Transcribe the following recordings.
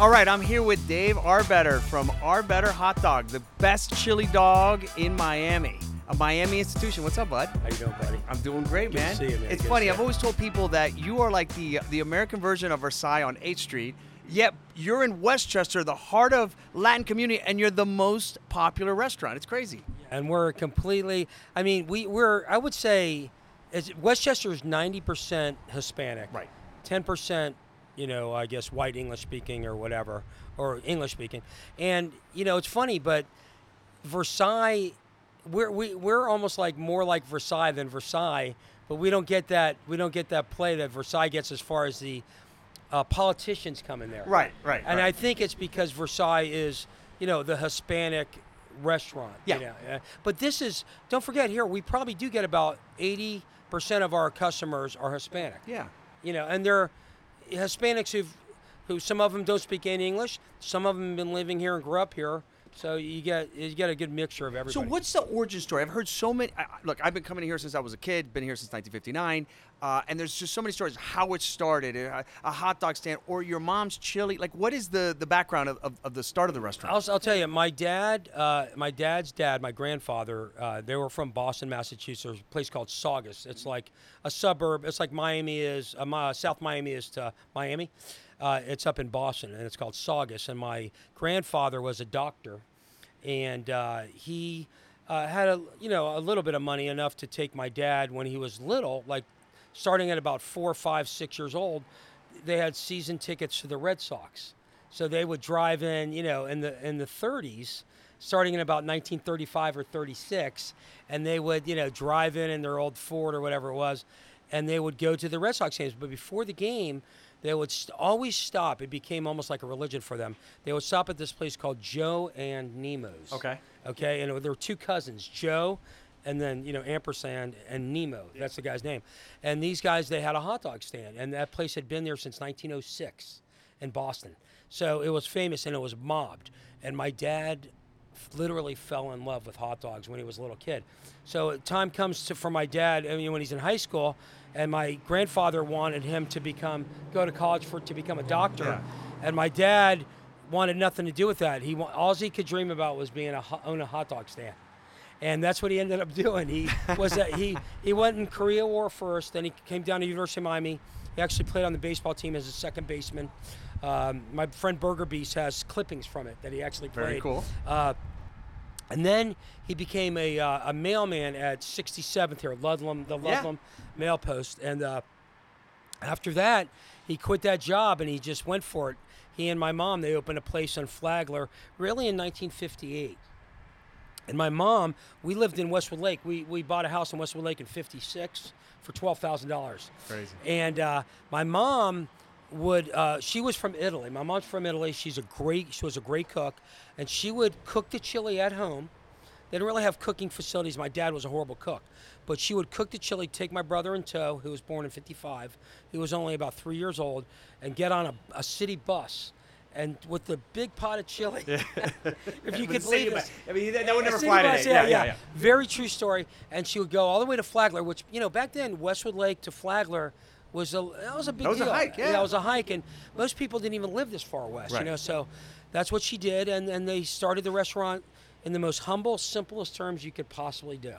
All right, I'm here with Dave Arbetter from Arbetter Hot Dog, the best chili dog in Miami, a Miami institution. What's up, bud? How you doing, buddy? I'm doing great, Good to man. see you, man. It's Good to funny. see I've you. always told people that you are like the the American version of Versailles on 8th Street. Yet you're in Westchester, the heart of Latin community, and you're the most popular restaurant. It's crazy. And we're completely. I mean, we we're. I would say, it's, Westchester is ninety percent Hispanic. Right. Ten percent, you know, I guess white English speaking or whatever, or English speaking. And you know, it's funny, but Versailles, we're we, we're almost like more like Versailles than Versailles, but we don't get that we don't get that play that Versailles gets as far as the uh, politicians coming there. Right, right, And right. I think it's because Versailles is, you know, the Hispanic restaurant. Yeah. You know? But this is, don't forget here, we probably do get about 80% of our customers are Hispanic. Yeah. You know, and they're Hispanics who've, who some of them don't speak any English, some of them have been living here and grew up here. So you get you get a good mixture of everybody. So what's the origin story? I've heard so many. I, I- look, I've been coming here since I was a kid. Been here since 1959, uh, and there's just so many stories. How it started, a, a hot dog stand, or your mom's chili. Like, what is the the background of, of, of the start of the restaurant? I'll, I'll tell you, my dad, uh, my dad's dad, my grandfather, uh, they were from Boston, Massachusetts. There's a place called Saugus. It's like a suburb. It's like Miami is, uh, South Miami is to Miami. Uh, it's up in Boston, and it's called Saugus. And my grandfather was a doctor, and uh, he uh, had a you know a little bit of money enough to take my dad when he was little, like starting at about four, five, six years old. They had season tickets to the Red Sox, so they would drive in, you know, in the in the 30s, starting in about 1935 or 36, and they would you know drive in in their old Ford or whatever it was, and they would go to the Red Sox games. But before the game, they would st- always stop. It became almost like a religion for them. They would stop at this place called Joe and Nemo's. Okay. Okay, and there were two cousins, Joe, and then you know ampersand and Nemo. That's the guy's name. And these guys, they had a hot dog stand, and that place had been there since 1906 in Boston. So it was famous and it was mobbed. And my dad literally fell in love with hot dogs when he was a little kid. So time comes to for my dad I mean, when he's in high school, and my grandfather wanted him to become go to college for to become a doctor, Yeah. and my dad wanted nothing to do with that. He all he could dream about was being a own a hot dog stand, and that's what he ended up doing. He was a, he he went in Korea War first, then he came down to University of Miami. He actually played on the baseball team as a second baseman. Um, my friend Burger Beast has clippings from it that he actually played. Very cool. Uh, and then he became a, uh, a mailman at 67th here, Ludlam, the Yeah. Ludlam mail post. And uh, after that, he quit that job and he just went for it. He and my mom, they opened a place on Flagler really in 1958. And my mom, we lived in Westwood Lake. We, we bought a house in Westwood Lake in 56 for $12,000. Crazy. And uh, my mom would, uh, she was from Italy. My mom's from Italy. She's a great, she was a great cook. And she would cook the chili at home. They didn't really have cooking facilities. My dad was a horrible cook. But she would cook the chili, take my brother in tow, who was born in 55. He was only about three years old, and get on a, a city bus. And with the big pot of chili, if you could believe it. I mean, that would never fly today. Yeah, yeah, Very true story. And she would go all the way to Flagler, which you know back then Westwood Lake to Flagler was a that was a big That was a deal. hike, yeah. that was a hike, and most people didn't even live this far west. Right. You know, so that's what she did, and and they started the restaurant in the most humble, simplest terms you could possibly do.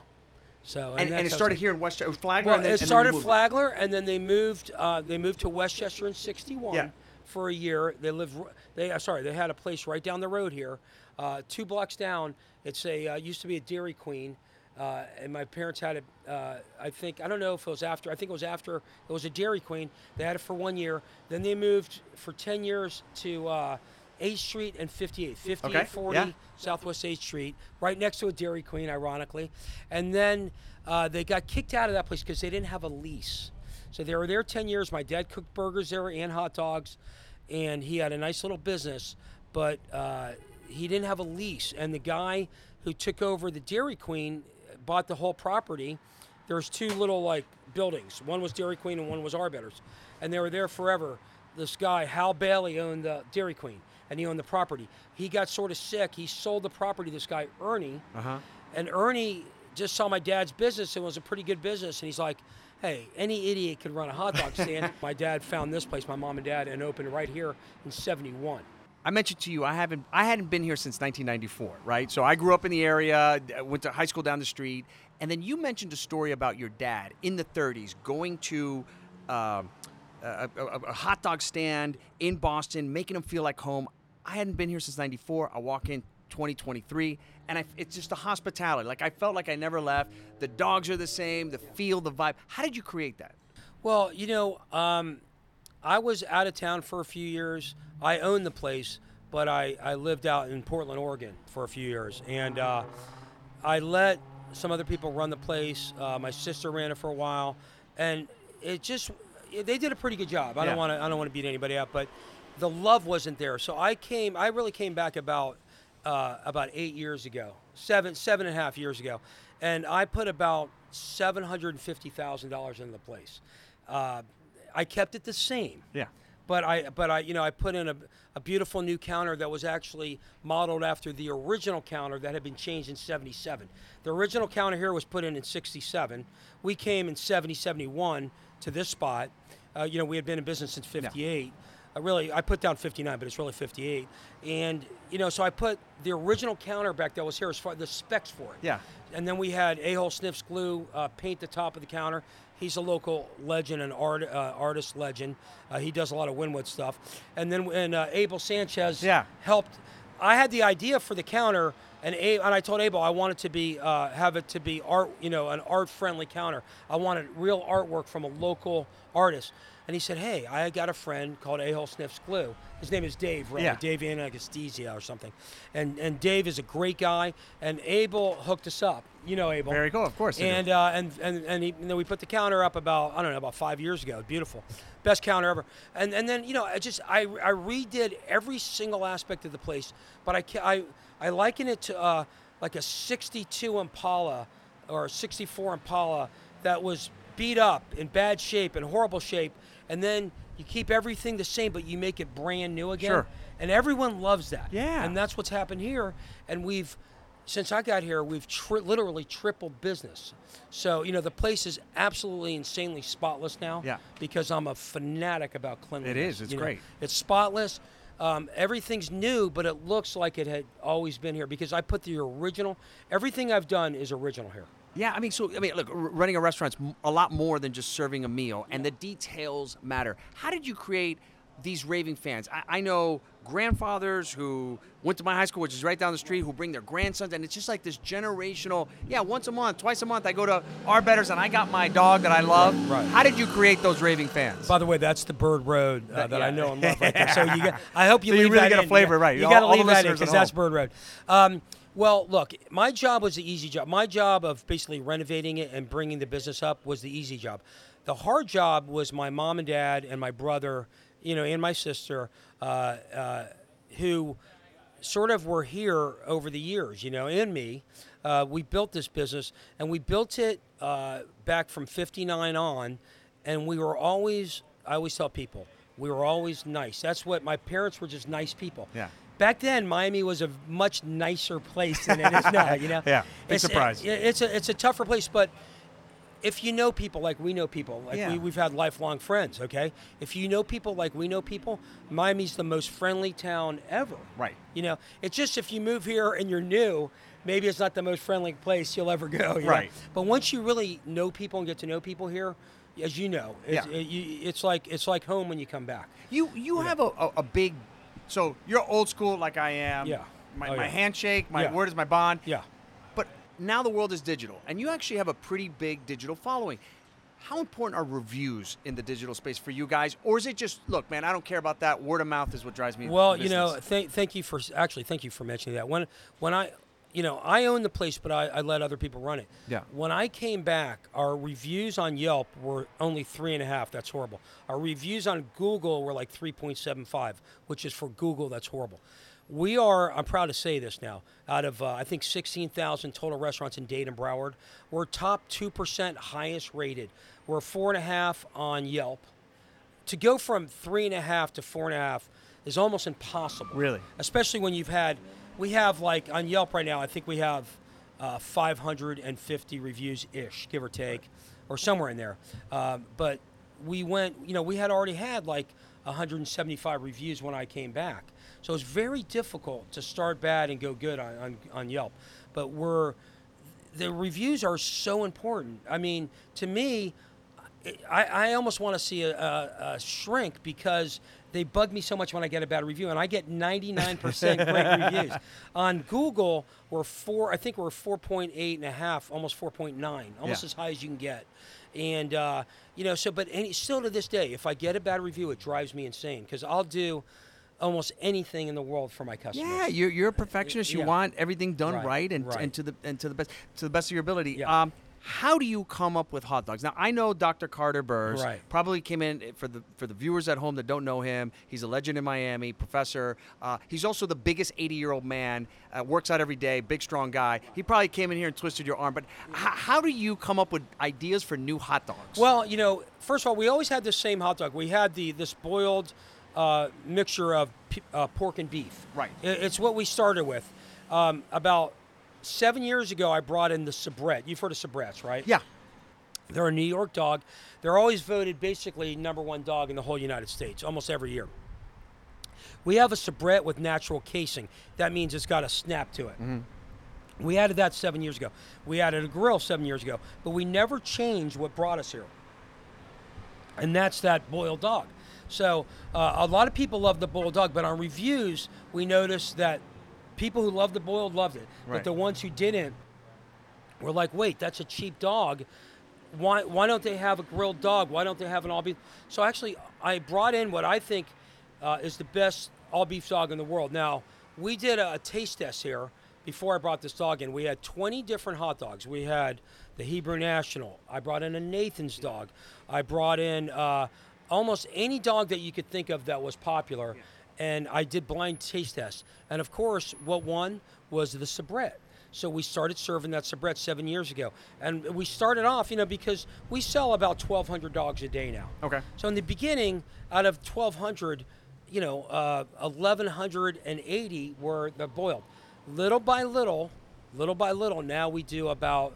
So And, and that's it started here in Westchester, Flagler. well, and then, it and started Flagler, and then they moved. Uh, they moved to Westchester in '61 Yeah. For a year. They lived. They uh, sorry, they had a place right down the road here, uh, two blocks down. It's a uh, used to be a Dairy Queen, uh, and my parents had it. Uh, I think I don't know if it was after. I think it was after it was a Dairy Queen. They had it for one year. Then they moved for ten years to. Uh, 8th Street and 58, 5840 yeah. Southwest 8th Street, right next to a Dairy Queen, ironically. And then uh, they got kicked out of that place because they didn't have a lease. So they were there 10 years. My dad cooked burgers there and hot dogs, and he had a nice little business, but uh, he didn't have a lease. And the guy who took over the Dairy Queen bought the whole property. There's two little like buildings. One was Dairy Queen and one was Arbetters, and they were there forever. This guy Hal Bailey owned the Dairy Queen, and he owned the property. He got sort of sick. He sold the property to this guy Ernie, Uh-huh. and Ernie just saw my dad's business and it was a pretty good business. And he's like, hey, any idiot could run a hot dog stand. my dad found this place, my mom and dad, and opened right here in 71. I mentioned to you I haven't I hadn't been here since 1994, right? So I grew up in the area, went to high school down the street, and then you mentioned a story about your dad in the 30s going to um, a, a, a hot dog stand in Boston, making him feel like home. I hadn't been here since '94. I walk in 2023, and I, it's just the hospitality. Like I felt like I never left. The dogs are the same, the feel, the vibe. How did you create that? Well, you know, um, I was out of town for a few years. I owned the place, but I, I lived out in Portland, Oregon for a few years. And uh, I let some other people run the place. Uh, my sister ran it for a while. And it just, they did a pretty good job. I Yeah. don't want to I don't want to beat anybody up, but the love wasn't there. So I came, I really came back about uh, about eight years ago, seven seven and a half years ago, and I put about seven hundred and fifty thousand dollars into the place. Uh, I kept it the same. Yeah. But I, but I, you know, I put in a, a beautiful new counter that was actually modeled after the original counter that had been changed in '77. The original counter here was put in in '67. We came in '70, '71 to this spot. Uh, you know, we had been in business since '58. Uh, really, I put down 59, but it's really 58. And you know, so I put the original counter back that was here as far the specs for it. Yeah. And then we had A-Hole Sniffs Glue uh, paint the top of the counter. He's a local legend, an art, uh, artist legend. Uh, he does a lot of Wynwood stuff. And then and uh, Abel Sanchez Yeah. helped. I had the idea for the counter, and a- and I told Abel I wanted to be uh, have it to be art, you know, an art-friendly counter. I wanted real artwork from a local artist. And he said, "Hey, I got a friend called A-Hole Sniffs Glue. His name is Dave, really, Yeah. Dave Anasagasti or something. And and Dave is a great guy. And Abel hooked us up. You know Abel. Very cool, of course And uh, and and and, he, and then we put the counter up about I don't know about five years ago. Beautiful, best counter ever. And and then you know I just I I redid every single aspect of the place, but I I I liken it to uh, like a '62 Impala or a '64 Impala that was beat up in bad shape in horrible shape, and then you keep everything the same, but you make it brand new again. Sure. And everyone loves that. Yeah. And that's what's happened here. And we've, since I got here, we've tri- literally tripled business. So, you know, the place is absolutely insanely spotless now. Yeah. Because I'm a fanatic about cleanliness. is. It's you know. great. It's spotless. Um, everything's new, but it looks like it had always been here because I put the original, everything I've done is original here. Yeah, I mean, so I mean, look, running a restaurant's a lot more than just serving a meal, and the details matter. How did you create these raving fans? I, I know grandfathers who went to my high school, which is right down the street, who bring their grandsons, and it's just like this generational. Yeah, once a month, twice a month, I go to Arbetters and I got my dog that I love. Right. How did you create those raving fans? By the way, that's the Bird Road uh, That- that I know and love right there. So you got, I hope you So you really that get a flavor, You- right. You All- got to leave that in because that's. Bird Road. Um, well, look, my job was the easy job. My job of basically renovating it and bringing the business up was the easy job. The hard job was my mom and dad and my brother, you know, and my sister, uh, uh, who sort of were here over the years, you know, and me. Uh, we built this business, and we built it uh, back from '59 on, and we were always. I always tell people we were always nice. That's what my parents were. Just nice people. Yeah. Back then, Miami was a much nicer place than it is now. You know. Yeah, big It's- uh, surprise. it- it's a it's a tougher place, but if you know people like we know people, like Yeah. we, we've had lifelong friends, okay? If you know people like we know people, Miami's the most friendly town ever. Right. You know, it's just if you move here and you're new, maybe it's not the most friendly place you'll ever go. you know? Right. But once you really know people and get to know people here, as you know, it's, Yeah. it, you, it's like it's like home when you come back. You you have a, a, a big, so you're old school like I am. Yeah. My, Oh, my yeah. handshake, my Yeah. word is my bond. Yeah. But now the world is digital, and you actually have a pretty big digital following. How important are reviews in the digital space for you guys, or is it just look, man? I don't care about that. Word of mouth is what drives me. Well, you know, business." thank thank you for actually thank you for mentioning that. When when I, you know, I own the place, but I, I let other people run it. Yeah. When I came back, our reviews on Yelp were only three and a half. That's horrible. Our reviews on Google were like three point seven five, which is for Google. That's horrible. We are. I'm proud to say this now. Out of uh, I think 16,000 total restaurants in Dade and Broward, we're top two percent highest rated. We're four and a half on Yelp to go from three and a half to four and a half is almost impossible. Really? Especially when you've had, we have like on Yelp right now, I think we have uh, 550 reviews ish, give or take, or somewhere in there. Um, but we went, you know, we had already had like 175 reviews when I came back. So it's very difficult to start bad and go good on, on, on Yelp. But we're the reviews are so important. I mean, to me, I, I almost want to see a, a, a shrink because they bug me so much when I get a bad review, and I get 99% great reviews. On Google, we're four. I think we're 4.8 and a half, almost 4.9, almost Yeah. as high as you can get. And uh, you know, so but any, still to this day, if I get a bad review, it drives me insane because I'll do almost anything in the world for my customers. Yeah, you're, you're a perfectionist. You Yeah. want everything done right, Right, and, right. and to the and to the best to the best of your ability. Yeah. Um, how do you come up with hot dogs? Now I know Dr. Carter Burris Right. probably came in for the for the viewers at home that don't know him. He's a legend in Miami, professor. Uh, he's also the biggest 80 year old man. Uh, works out every day, big strong guy. He probably came in here and twisted your arm. But h- how do you come up with ideas for new hot dogs? Well, you know, first of all, we always had the same hot dog. We had the this boiled uh, mixture of p- uh, pork and beef. Right. I- It's what we started with. Um, about seven years ago, I brought in the Sabrett. You've heard of Sabretts, right? yeah, They're a New York dog. They're always voted basically number one dog in the whole United States, almost every year. We have a Sabrett with natural casing. That means it's got a snap to it. We added that seven years ago. We added a grill seven years ago, but we never changed what brought us here. And that's that boiled dog. So uh, a lot of people love the boiled dog, but on reviews, we noticed that people who loved the boiled loved it. Right. But the ones who didn't were like, wait, that's a cheap dog. Why, why don't they have a grilled dog? Why don't they have an all beef? So actually, I brought in what I think uh, is the best all beef dog in the world. Now, we did a, a taste test here before I brought this dog in. We had 20 different hot dogs. We had the Hebrew National. I brought in a Nathan's dog. I brought in uh, almost any dog that you could think of that was popular. And I did blind taste tests. And of course, what won was the Sabrett. So we started serving that Sabrett seven years ago. And we started off, you know, because we sell about 1,200 dogs a day now. Okay. So in the beginning, out of 1,200, you know, uh, 1,180 were the boiled. Little by little, little by little, now we do about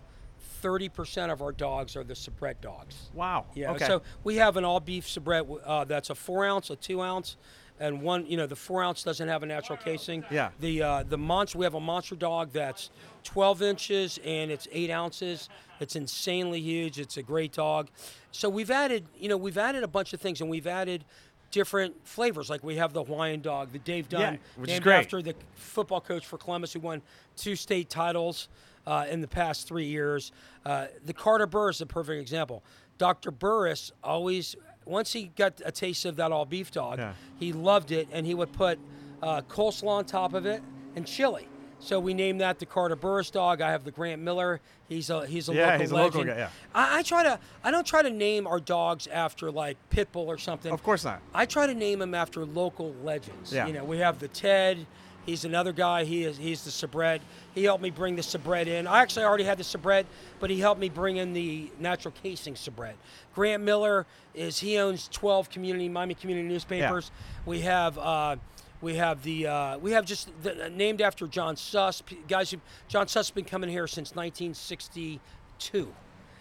30% of our dogs are the Sabrett dogs. wow. Yeah. Okay. So we have an all beef Sabrett uh, that's a four ounce, a two ounce, and one. You know, the four ounce doesn't have a natural casing. Yeah. The uh, the monster we have a monster dog that's 12 inches and it's eight ounces. It's insanely huge. It's a great dog. So we've added, you know, we've added a bunch of things, and we've added different flavors. Like we have the Hawaiian dog, the Dave Dunn, Yeah, which is named great. after the football coach for Columbus who won two state titles uh, in the past three years. Uh, the Carter Burris is a perfect example. Dr. Burris always, once he got a taste of that all beef dog, Yeah. he loved it, and he would put uh, coleslaw on top of it and chili. So we named that the Carter Burris dog. I have the Grant Miller. He's a he's a Yeah, local he's a local legend. guy, yeah. I, I try to I don't try to name our dogs after like Pitbull or something. Of course not. I try to name them after local legends. Yeah. You know, we have the Ted. He's another guy. He is he's the Sabrett. He helped me bring the Sabrett in. I actually already had the Sabrett, but he helped me bring in the natural casing Sabrett. Grant Miller is he owns 12 community Miami community newspapers. We have uh, we have the uh, we have just the, named after John Suss guys. Who, John Suss has been coming here since 1962.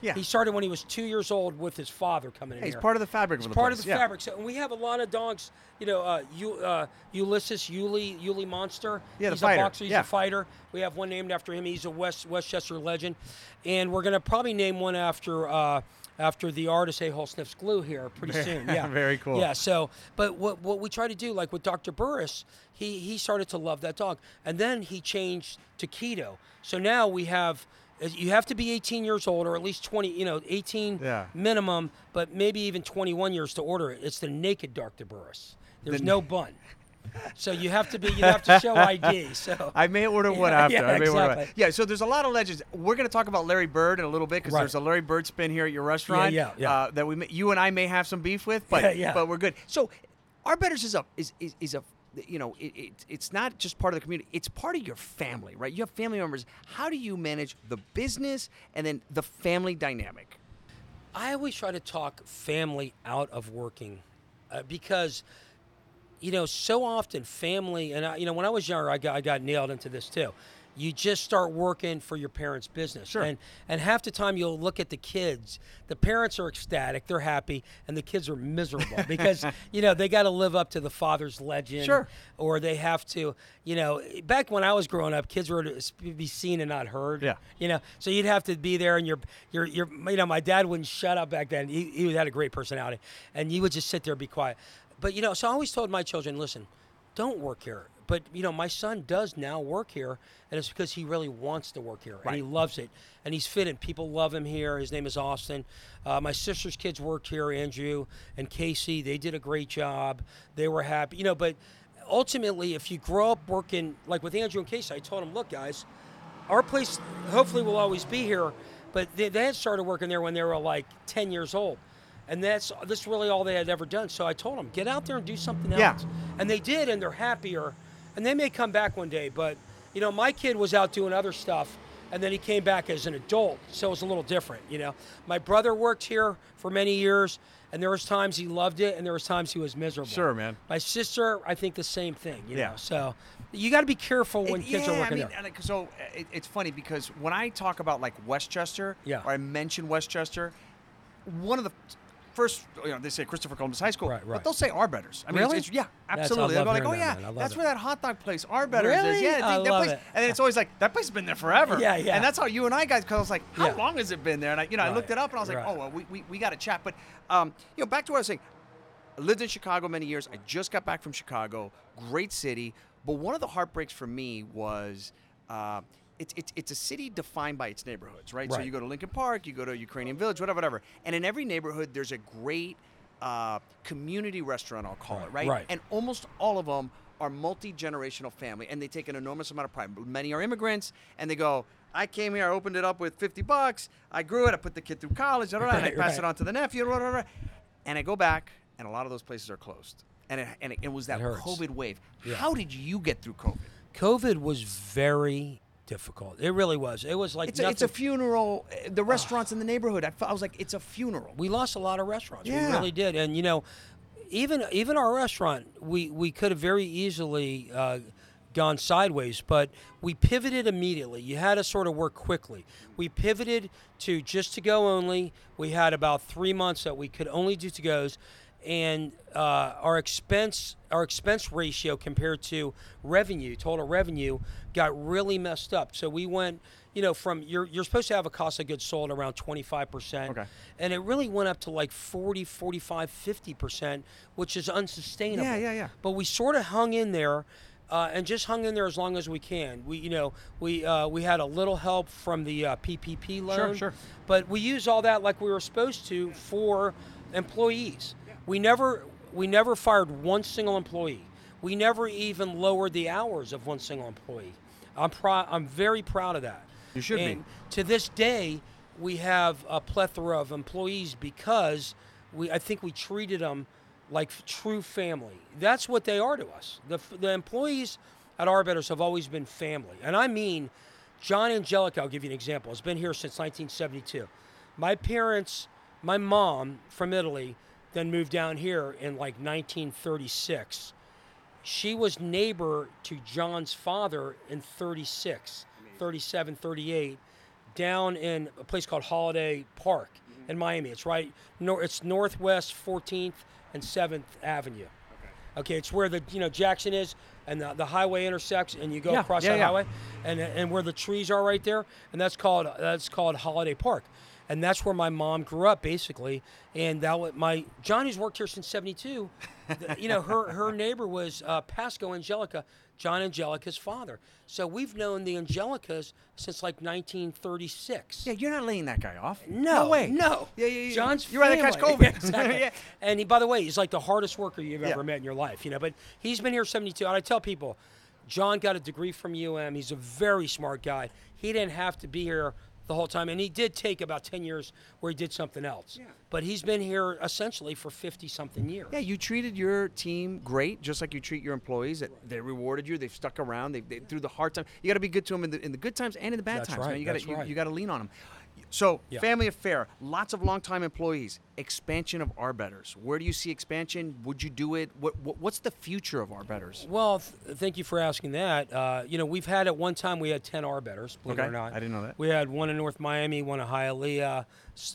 Yeah. He started when he was two years old with his father coming in he's here. part of the fabric of the part place, of the yeah. fabric. So and we have a lot of dogs. You know, uh, U, uh, Ulysses, Yuli, Yuli Monster. Yeah, the he's fighter. a boxer. He's Yeah. a fighter. We have one named after him. He's a West Westchester legend, and we're gonna probably name one after uh, after the artist A Hole Sniffs Glue here pretty soon. Yeah, Very cool. Yeah. So, but what what we try to do, like with Dr. Burris, he he started to love that dog, and then he changed to keto. So now we have. You have to be 18 years old, or at least 20. You know, 18 Yeah. minimum, but maybe even 21 years to order it. It's the naked Dr. Burris. There's The- no bun. So you have to be you have to show ID. So I may order one Yeah, after. yeah, I may order one. exactly. Yeah, so there's a lot of legends. We're going to talk about Larry Bird in a little bit because Right. there's a Larry Bird spin here at your restaurant. yeah, yeah. Uh, that we may, you and I may have some beef with, but Yeah, yeah. but we're good. So, Arbetters is a is is, is a you know it, it, it's not just part of the community it's part of your family right? You have family members. How do you manage the business and then the family dynamic? I always try to talk family out of working uh, because, you know, so often family, and I, you know, when I was younger, I got, I got nailed into this too. You just start working for your parents' business. Sure. And and half the time you'll look at the kids, the parents are ecstatic, they're happy, and the kids are miserable because you know they got to live up to the father's legend. Sure. Or they have to, you know, back when I was growing up, kids were to be seen and not heard. Yeah. You know, so you'd have to be there, and your your your you know, my dad wouldn't shut up back then. He he had a great personality, and you would just sit there and be quiet. But you know, so I always told my children, listen, don't work here. But you know, my son does now work here, and it's because he really wants to work here, and he loves it, and he's fit in. People love him here. His name is Austin. Uh, my sister's kids worked here, Andrew and Casey. They did a great job. They were happy, you know. But ultimately, if you grow up working like with Andrew and Casey, I told them, look, guys, our place hopefully will always be here. But they, they had started working there when they were like 10 years old. And that's this really all they had ever done. So I told them, get out there and do something Yeah. else. And they did, and they're happier. And they may come back one day. But, you know, my kid was out doing other stuff, and then he came back as an adult. So it was a little different, you know. My brother worked here for many years, and there was times he loved it, and there was times he was miserable. Sure, man. My sister, I think the same thing, you Yeah. know. So you got to be careful when It- kids yeah, are working I mean, there. and, so it, it's funny because when I talk about like Westchester, Yeah. or I mention Westchester, one of the first, you know, they say Christopher Columbus High School, Right, but they'll say Arbetters. I mean, Really? it's, it's, yeah, absolutely. They'll go like, oh yeah, that, man. I love that's it. where that hot dog place, Arbetters, is. Really? Yeah, I that love place. it. And then it's always like that place has been there forever. Yeah, yeah. And that's how you and I guys, because I was like, how Yeah. long has it been there? And I, you know, I looked it up and I was like, right. oh, well, we, we, we got to chat. But um, you know, back to what I was saying. I lived in Chicago many years. I just got back from Chicago. Great city. But one of the heartbreaks for me was uh, it's, it's, it's a city defined by its neighborhoods, right? So you go to Lincoln Park, you go to Ukrainian Village, whatever, whatever. And in every neighborhood, there's a great uh, community restaurant, I'll call it, right? Right. And almost all of them are multi generational family, and they take an enormous amount of pride. Many are immigrants, and they go, I came here, I opened it up with 50 bucks, I grew it, I put the kid through college, and I Right, passed it on to the nephew, and I go back, and a lot of those places are closed. And it, and it, it was that It. COVID wave. Yeah. How did you get through COVID? COVID was very difficult. It really was. It was like It's a, it's a funeral. The restaurants in the neighborhood, I, I was like, it's a funeral. we lost a lot of restaurants. Yeah. We really did. And you know, even even our restaurant, we we could have very easily uh, gone sideways, but we pivoted immediately. You had to sort of work quickly. We pivoted to just to go only. We had about three months that we could only do to goes. And uh, our expense, our expense ratio compared to revenue, total revenue, got really messed up. So we went, you know, from you're you're supposed to have a cost of goods sold around 25 percent, Okay. and it really went up to like 40 45 50% which is unsustainable Yeah, yeah, yeah. but we sort of hung in there uh, and just hung in there as long as we can we you know we uh, we had a little help from the uh, ppp loan sure. but we used all that like we were supposed to for employees we never we never fired one single employee we never even lowered the hours of one single employee i'm proud i'm very proud of that You should be. to this day, we have a plethora of employees because we I think we treated them like true family. That's what they are to us. The, the employees at Arbetters have always been family. And I mean, John Angelica, I'll give you an example, has been here since 1972. My parents, my mom from Italy, then moved down here in like 1936 she was neighbor to John's father in 36, 37, 38, down in a place called Holiday Park mm-hmm. in Miami. It's right, nor, it's northwest 14th and 7th Avenue. Okay, it's where the you know Jackson is, and the, the highway intersects, and you go Yeah, across yeah, that yeah. highway, and and where the trees are right there, and that's called that's called Holiday Park, and that's where my mom grew up basically, and that my Johnny's worked here since '72. you know, her her neighbor was uh, Pasco Angelica, John Angelica's father. So we've known the Angelicas since like 1936. Yeah, you're not laying that guy off. No, way. No. Yeah, yeah, yeah. John's You'd rather catch. COVID. exactly. Yeah. And he, by the way, he's like the hardest worker you've Yeah. ever met in your life, you know. But he's been here 72. And I tell people, John got a degree from UM. He's a very smart guy. He didn't have to be here the whole time, and he did take about 10 years where he did something else. Yeah. But he's been here essentially for 50 something years. Yeah, you treated your team great, just like you treat your employees. That they rewarded you. They've stuck around. They, they through the hard time. You got to be good to them in the, in the good times and in the bad That's times. right, Man. You got to you, right. you got to lean on them. So, Yeah. family affair, lots of longtime employees, expansion of Arbetters. Where do you see expansion? Would you do it? What, what What's the future of Arbetters? Well, th- thank you for asking that. Uh, you know, we've had at one time we had ten Arbetters, believe it or not. I didn't know that. We had one in North Miami, one in Hialeah.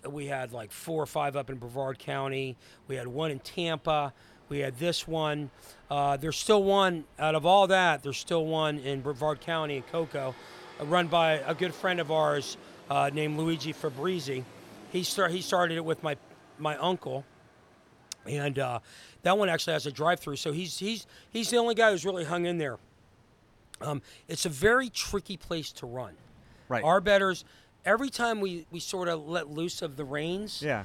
We had like four or five up in Brevard County. We had one in Tampa. We had this one. Uh, there's still one out of all that. There's still one in Brevard County in Cocoa, uh, run by a good friend of ours uh, named Luigi Fabrizi. He start, he started it with my my uncle and uh, that one actually has a drive-through. So he's he's he's the only guy who's really hung in there. Um, it's a very tricky place to run. Right. Arbetters, every time we we sort of let loose of the reins, yeah.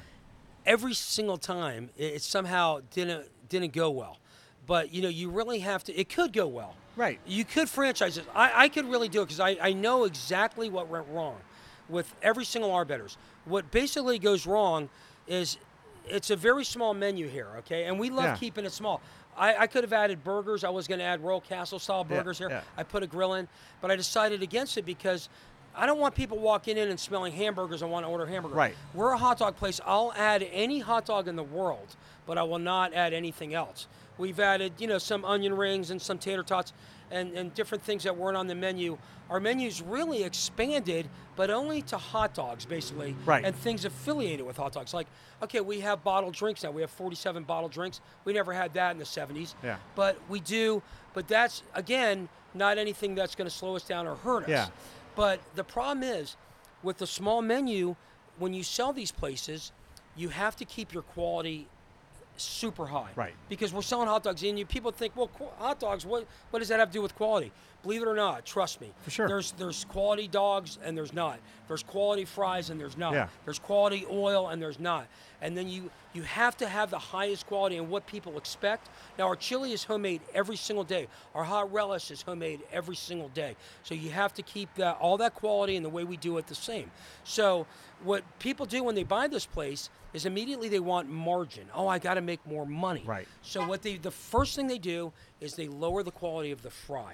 every single time it, it somehow didn't didn't go well. But you know, you really have to. It could go well. Right. You could franchise it. I, I could really do it because I, I know exactly what went wrong with every single Arbetters. What basically goes wrong is it's a very small menu here, okay? And we love Yeah. keeping it small. I, I could have added burgers. I was going to add Royal Castle style Yeah, burgers here. yeah. I put a grill in, but I decided against it because I don't want people walking in and smelling hamburgers and want to order hamburger. Right. We're a hot dog place. I'll add any hot dog in the world, but I will not add anything else. We've added, you know, some onion rings and some tater tots and, and different things that weren't on the menu. Our menu's really expanded, but only to hot dogs, basically. Right. And things affiliated with hot dogs. Like, okay, we have bottled drinks now. We have 47 bottled drinks. We never had that in the 70s. Yeah. But we do, but that's, again, not anything that's going to slow us down or hurt us. Yeah. But the problem is, with the small menu, when you sell these places, you have to keep your quality super high. Right. Because we're selling hot dogs, and you people think, well, qu- hot dogs, what what does that have to do with quality? Believe it or not, trust me. For sure. There's there's quality dogs and there's not. There's quality fries and there's not. Yeah. There's quality oil and there's not. And then you you have to have the highest quality and what people expect. Now our chili is homemade every single day. Our hot relish is homemade every single day. So you have to keep that all that quality and the way we do it the same. So what people do when they buy this place is immediately they want margin. Oh, I got to make more money. Right. So what they the first thing they do is they lower the quality of the fry.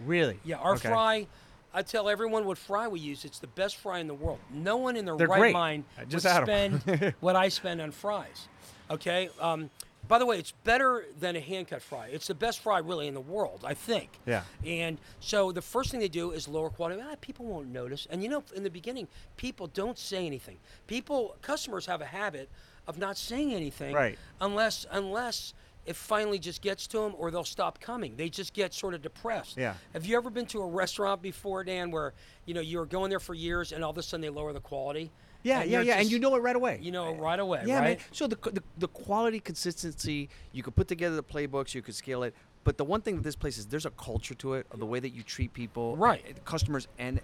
Really? Yeah, our Okay. fry. I tell everyone what fry we use. It's the best fry in the world. No one in their They're right great. mind I would just 'em. spend what I spend on fries. Okay. Um, by the way, it's better than a hand cut fry. It's the best fry really in the world, I think. Yeah. And so the first thing they do is lower quality. Ah, people won't notice. And you know, in the beginning, people don't say anything. People, customers have a habit of not saying anything Right. unless unless it finally just gets to them or they'll stop coming. They just get sort of depressed. Yeah. Have you ever been to a restaurant before, Dan, where you know you were going there for years and all of a sudden they lower the quality? Yeah, And yeah, yeah, and you know it right away. You know it right away, Yeah, right? man. So the, the the quality, consistency, you could put together the playbooks, you could scale it. But the one thing with this place is there's a culture to it of the way that you treat people, Right. customers, and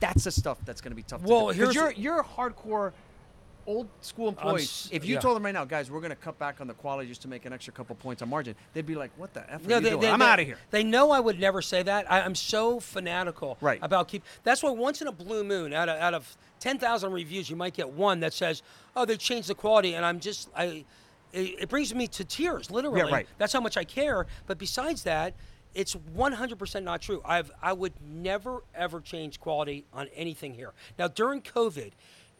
that's the stuff that's going to be tough. Well, to do. here's- you're you're hardcore. Old school employees. s- if you yeah. told them right now, guys, we're going to cut back on the quality just to make an extra couple points on margin, they'd be like, "What the f are you doing? I'm out of here." They know I would never say that. I, I'm so fanatical Right. about keep. That's why once in a blue moon, out of out of ten thousand reviews, you might get one that says, "Oh, they changed the quality," and I'm just I. It, it brings me to tears, literally. Yeah, right. That's how much I care. But besides that, it's 100% not true. I've I would never ever change quality on anything here. Now during COVID,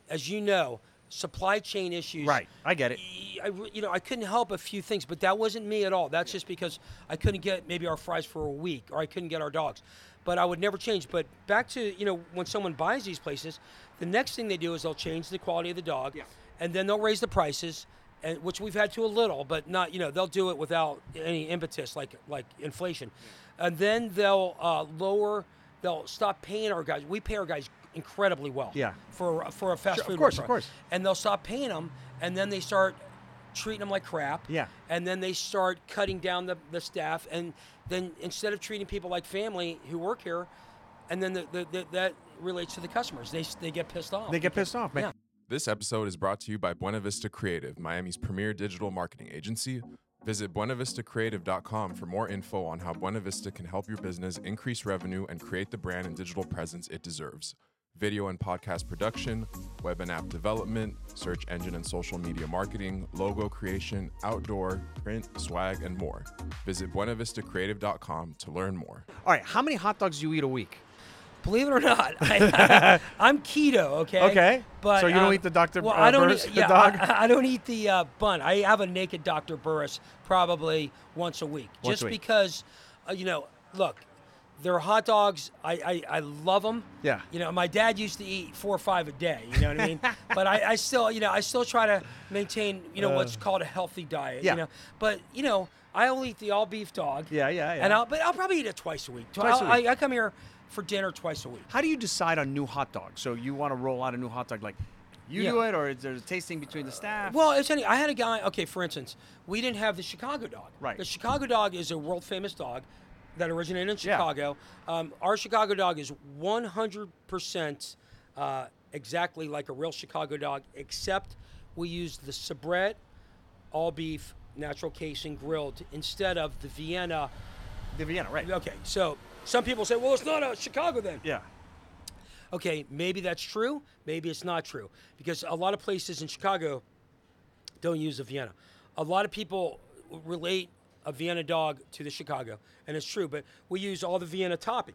as you know, supply chain issues. Right. I get it. I, you know, I couldn't help a few things, but that wasn't me at all. That's just because I couldn't get maybe our fries for a week, or I couldn't get our dogs. But I would never change. But back to you know, when someone buys these places, the next thing they do is they'll change the quality of the dog, Yeah. and then they'll raise the prices, and which we've had to a little, but not you know they'll do it without any impetus like like inflation, and then they'll uh, lower. They'll stop paying our guys. We pay our guys incredibly well. Yeah. For for a fast Sure, of food course, of course. And they'll stop paying them, and then they start treating them like crap. Yeah. And then they start cutting down the, the staff, and then instead of treating people like family who work here, and then the, the, the, that relates to the customers. They, they get pissed off. They get pissed off, man. Yeah. This episode is brought to you by Buena Vista Creative, Miami's premier digital marketing agency. Visit buenavistacreative.com for more info on how Buena Vista can help your business increase revenue and create the brand and digital presence it deserves. Video and podcast production, web and app development, search engine and social media marketing, logo creation, outdoor, print, swag, and more. Visit buenavistacreative.com to learn more. All right, how many hot dogs do you eat a week? Believe it or not, I, am keto. Okay. Okay. But So you don't um, eat the Dr. Well, uh, I don't Burris, eat. the Yeah, dog? I, I don't eat the uh, bun. I have a naked Dr. Burris probably once a week, Once just a week. because, uh, you know, look, they're hot dogs. I, I, I love them. Yeah. You know, my dad used to eat four or five a day. You know what I mean? but I, I still, you know, I still try to maintain, you know, what's called a healthy diet. Uh. yeah. You know, but you know, I only eat the all beef dog. Yeah, yeah, yeah. And I'll, but I'll probably eat it twice a week. Twice a week. I, I come here for dinner twice a week. How do you decide on new hot dogs? So you want to roll out a new hot dog, like you Yeah. do it, or is there a tasting between the staff? Well, it's any. I had a guy. Okay, for instance, we didn't have the Chicago dog. Right. The Chicago dog is a world famous dog that originated in Yeah. Chicago. Um, our Chicago dog is 100% uh, exactly like a real Chicago dog, except we use the Sabrett all beef natural casing grilled instead of the Vienna. the Vienna, right? Okay, so some people say, well, it's not a Chicago then. Yeah. Okay, maybe that's true. Maybe it's not true because a lot of places in Chicago don't use a Vienna. A lot of people relate a Vienna dog to the Chicago, and it's true. But we use all the Vienna topping.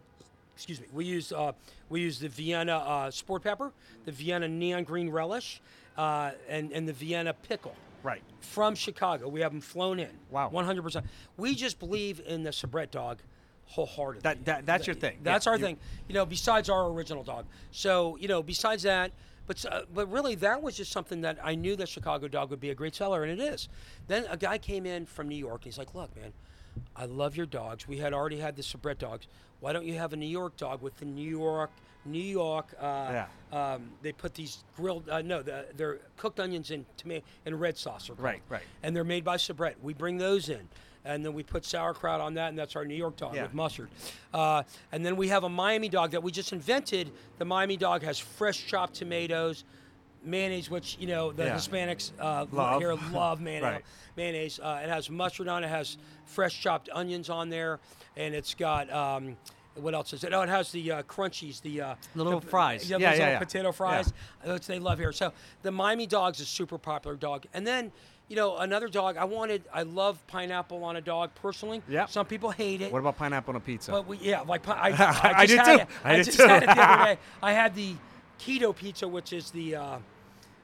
Excuse me. We use uh, we use the Vienna uh, sport pepper, the Vienna neon green relish, uh, and and the Vienna pickle Right. from Chicago. We have them flown in. Wow. 100%. We just believe in the Sabrett dog wholeheartedly. That- that- that's your thing. That's Yeah, our thing. You know, besides our original dog. So, you know, besides that, but uh, but really that was just something that I knew that Chicago dog would be a great seller and it is. Then a guy came in from New York and he's like, "Look, man, I love your dogs. We had already had the Sabrett dogs. Why don't you have a New York dog with the New York New York. Uh, um, they put these grilled, uh, no, the, they're cooked onions in tomato in red sauce. Are. Right, right. And they're made by Sabrett. We bring those in, and then we put sauerkraut on that, and that's our New York dog Yeah. with mustard. Uh, and then we have a Miami dog that we just invented. The Miami dog has fresh chopped tomatoes. Mayonnaise, which you know the Yeah. Hispanics uh, Love. here love mayonnaise. Right. Mayonnaise. Uh, it has mustard on it. Has fresh chopped onions on there, and it's got um, what else is it? Oh, it has the uh, crunchies, the uh, The little fries. Yeah, Yeah, those yeah, little yeah. potato fries, which they love here. So the Miami dog's a super popular dog. And then, you know, another dog. I wanted. I love pineapple on a dog personally. Yeah. Some people hate it. What about pineapple on a pizza? But we, yeah, like I, I I, just did had too. It, I did just too. had it the other day. I had the keto pizza, which is the uh,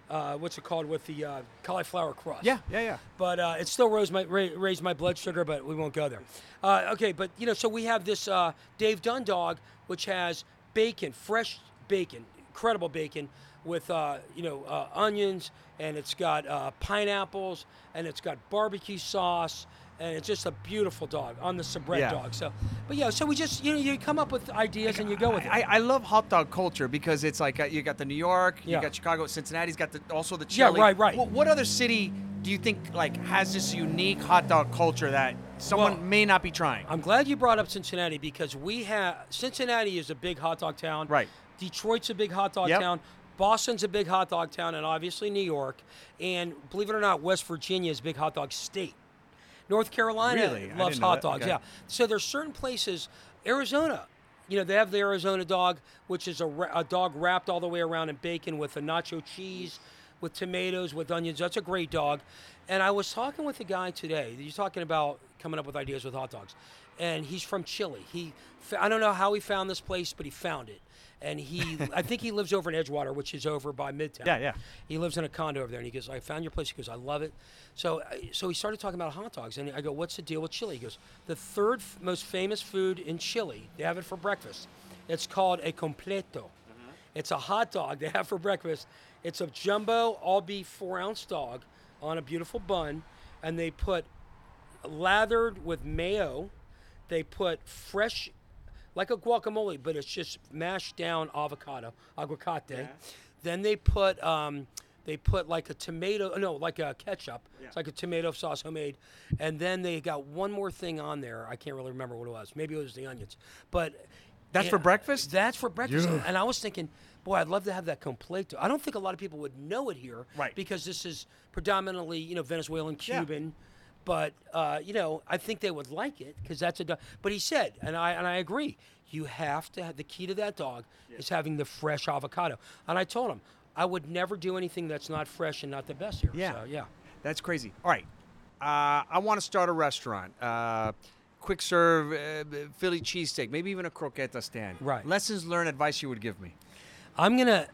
uh, what's it called with the uh, cauliflower crust. yeah, yeah, yeah. But uh, it still rose my ra- raised my blood sugar, but we won't go there. Uh, okay, but you know, so we have this uh, Dave Dunn dog, which has bacon, fresh bacon, incredible bacon, with uh, you know uh, onions, and it's got uh, pineapples, and it's got barbecue sauce, and it's just a beautiful dog on the Sabrett Yeah. dog. So, but yeah, so we just you know you come up with ideas and you go with it. I, I love hot dog culture because it's like uh, you got the New York, you got Chicago, Cincinnati's got the, also the chili. Yeah, right, right. What, what other city do you think like has this unique hot dog culture that someone Well, may not be trying? I'm glad you brought up Cincinnati because we have Cincinnati is a big hot dog town. Right. Detroit's a big hot dog Yep. town. Boston's a big hot dog town, and obviously New York. And believe it or not, West Virginia is a big hot dog state. North Carolina Really? Loves hot dogs. Okay. Yeah. So there's certain places. Arizona, you know, they have the Arizona dog, which is a, a dog wrapped all the way around in bacon with a nacho cheese, with tomatoes, with onions. That's a great dog. And I was talking with a guy today. He's talking about coming up with ideas with hot dogs, and he's from Chile. He, I don't know how he found this place, but he found it. And he, I think he lives over in Edgewater, which is over by Midtown. Yeah, yeah. He lives in a condo over there, and he goes, "I found your place." He goes, "I love it." So, uh, so he started talking about hot dogs, and I go, "What's the deal with Chile?" He goes, "The third f- most famous food in Chile. They have it for breakfast. It's called a completo. It's a hot dog they have for breakfast. It's a jumbo all beef four ounce dog on a beautiful bun, and they put lathered with mayo. They put fresh, like a guacamole, but it's just mashed down avocado, aguacate. Then they put um, they put like a tomato, no, like a ketchup. It's like a tomato sauce homemade. And then they got one more thing on there. I can't really remember what it was. Maybe it was the onions, but. That's for breakfast? That's for breakfast. And I was thinking, boy, I'd love to have that completo. I don't think a lot of people would know it here, Right. Because this is predominantly, you know, Venezuelan, Yeah. But uh, you know, I think they would like it because that's a. Dog. But he said, and I and I agree. You have to have the key to that dog is having the fresh avocado. And I told him I would never do anything that's not fresh and not the best here. Yeah. So, yeah. That's crazy. All right. Uh, I want to start a restaurant. Uh, quick serve, uh, Philly cheesesteak, maybe even a croqueta stand. Right. Lessons learned, advice you would give me. I'm gonna.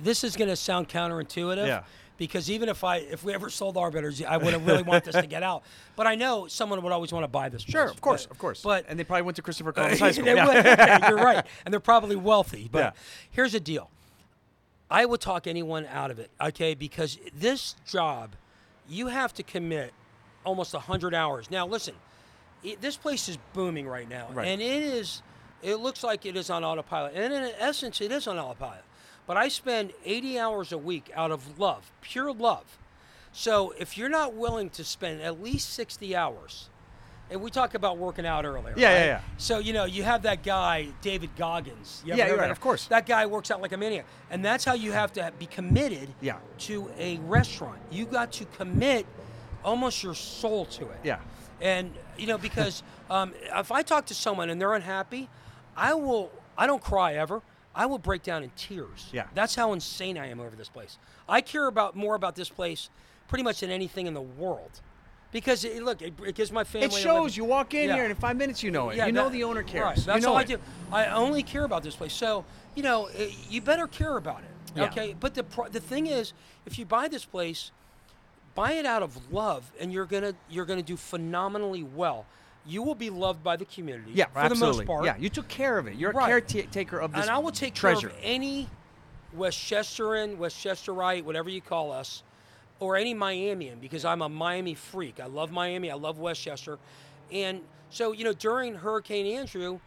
This is gonna sound counterintuitive. Yeah. Because even if I if we ever sold Arbetters, I would have really want this to get out. But I know someone would always want to buy this. Sure, place. of course, But- of course. But and they probably went to Christopher Columbus High School. Yeah. would. Yeah, you're right, and they're probably wealthy. But Yeah. here's the deal: I would talk anyone out of it, okay? Because this job, you have to commit almost hundred hours. Now, listen, it, this place is booming right now, Right. and it is. It looks like it is on autopilot, and in essence, it is on autopilot. But I spend 80 hours a week out of love, pure love. So if you're not willing to spend at least 60 hours, and we talked about working out earlier. Yeah, yeah, right? yeah. So you know, you have that guy David Goggins. You Yeah, right, of course. That guy works out like a maniac, and that's how you have to be committed. Yeah. To a restaurant, you got to commit almost your soul to it. Yeah. And you know, because um, if I talk to someone and they're unhappy, I will. I don't cry ever. I will break down in tears. Yeah. That's how insane I am over this place. I care about more about this place, pretty much than anything in the world, because it, look, it, it gives my family. It shows. You walk in Yeah. here, and in five minutes, you know it. yeah, you know that- the owner cares. Right. You That's know all I do. I only care about this place. So you know, eh, you better care about it. Yeah. Okay. But the the thing is, if you buy this place, buy it out of love, and you're gonna you're gonna do phenomenally well. You will be loved by the community. Yeah, for absolutely. the most part. Yeah, you took care of it. You're Right. a caretaker of this and I will take treasure. care of any Westchesteran, Westchesterite, whatever you call us, or any Miamian because I'm a Miami freak. I love Miami. I love Westchester, and so you know during Hurricane Andrew,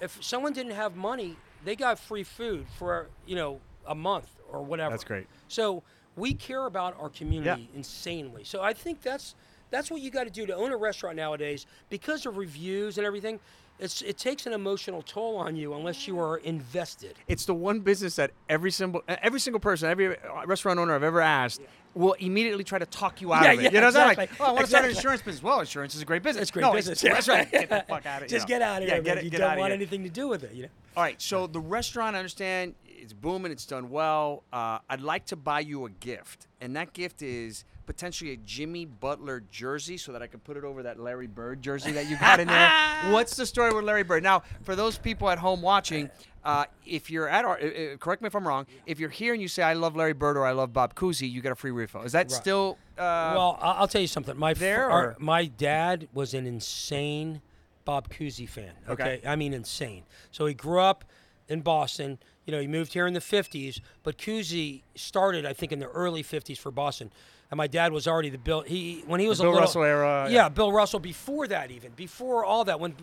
if someone didn't have money, they got free food for you know a month or whatever. That's great. So we care about our community insanely. So I think that's that's what you got to do to own a restaurant nowadays because of reviews and everything. It's, it takes an emotional toll on you unless you are invested. It's the one business that every single every single person, every uh, restaurant owner I've ever asked will immediately try to talk you out Yeah, of it. yeah, you know, they're like, exactly. oh, I want to start an insurance business. Well, insurance is a great business. It's great no, business. It's, that's right. Get the fuck out of here. Just get out of yeah, here. Get it, you get don't want anything to do with it. You know. All right, so the restaurant, I understand it's booming, it's done well. Uh, I'd like to buy you a gift, and that gift is potentially a Jimmy Butler jersey, so that I can put it over that Larry Bird jersey that you got in there. What's the story with Larry Bird? Now, for those people at home watching, uh, if you're at our, uh, uh, correct me if I'm wrong, if you're here and you say I love Larry Bird or I love Bob Cousy, you get a free refill. Is that Right. still? Uh, well, I'll tell you something. My there, our- my dad was an insane Bob Cousy fan. Okay. Okay? I mean insane. So he grew up in Boston. You know, he moved here in the 50s, but Cousy started, I think, in the early 50s for Boston. And my dad was already the Bill. He when he was Bill a little, Russell era, Yeah, yeah. Bill Russell. Before that, even before all that, when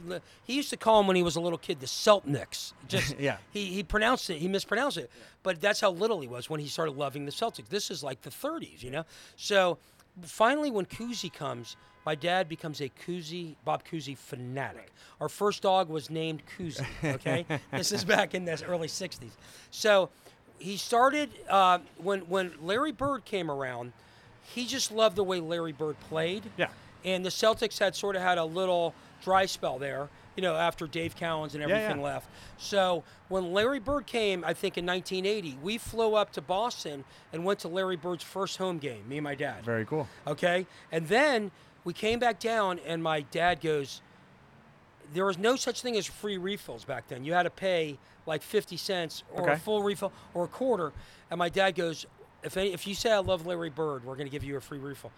he used to call him when he was a little kid the Celtics. Just Yeah. he he pronounced it. He mispronounced it. But that's how little he was when he started loving the Celtics. This is like the 30s, you know. So finally, when Cousy comes, my dad becomes a Cousy Bob Cousy fanatic. Our first dog was named Cousy. Okay, this is back in the early 60s. So he started uh, when when Larry Bird came around. He just loved the way Larry Bird played. Yeah. And the Celtics had sort of had a little dry spell there, you know, after Dave Cowens and Yeah, everything yeah. left. So when Larry Bird came, I think in 1980, we flew up to Boston and went to Larry Bird's first home game, me and my dad. Very cool. Okay. And then we came back down, and my dad goes, There was no such thing as free refills back then. You had to pay like 50 cents or a full refill or a quarter. And my dad goes, if, any, if you say I love Larry Bird, we're going to give you a free refill.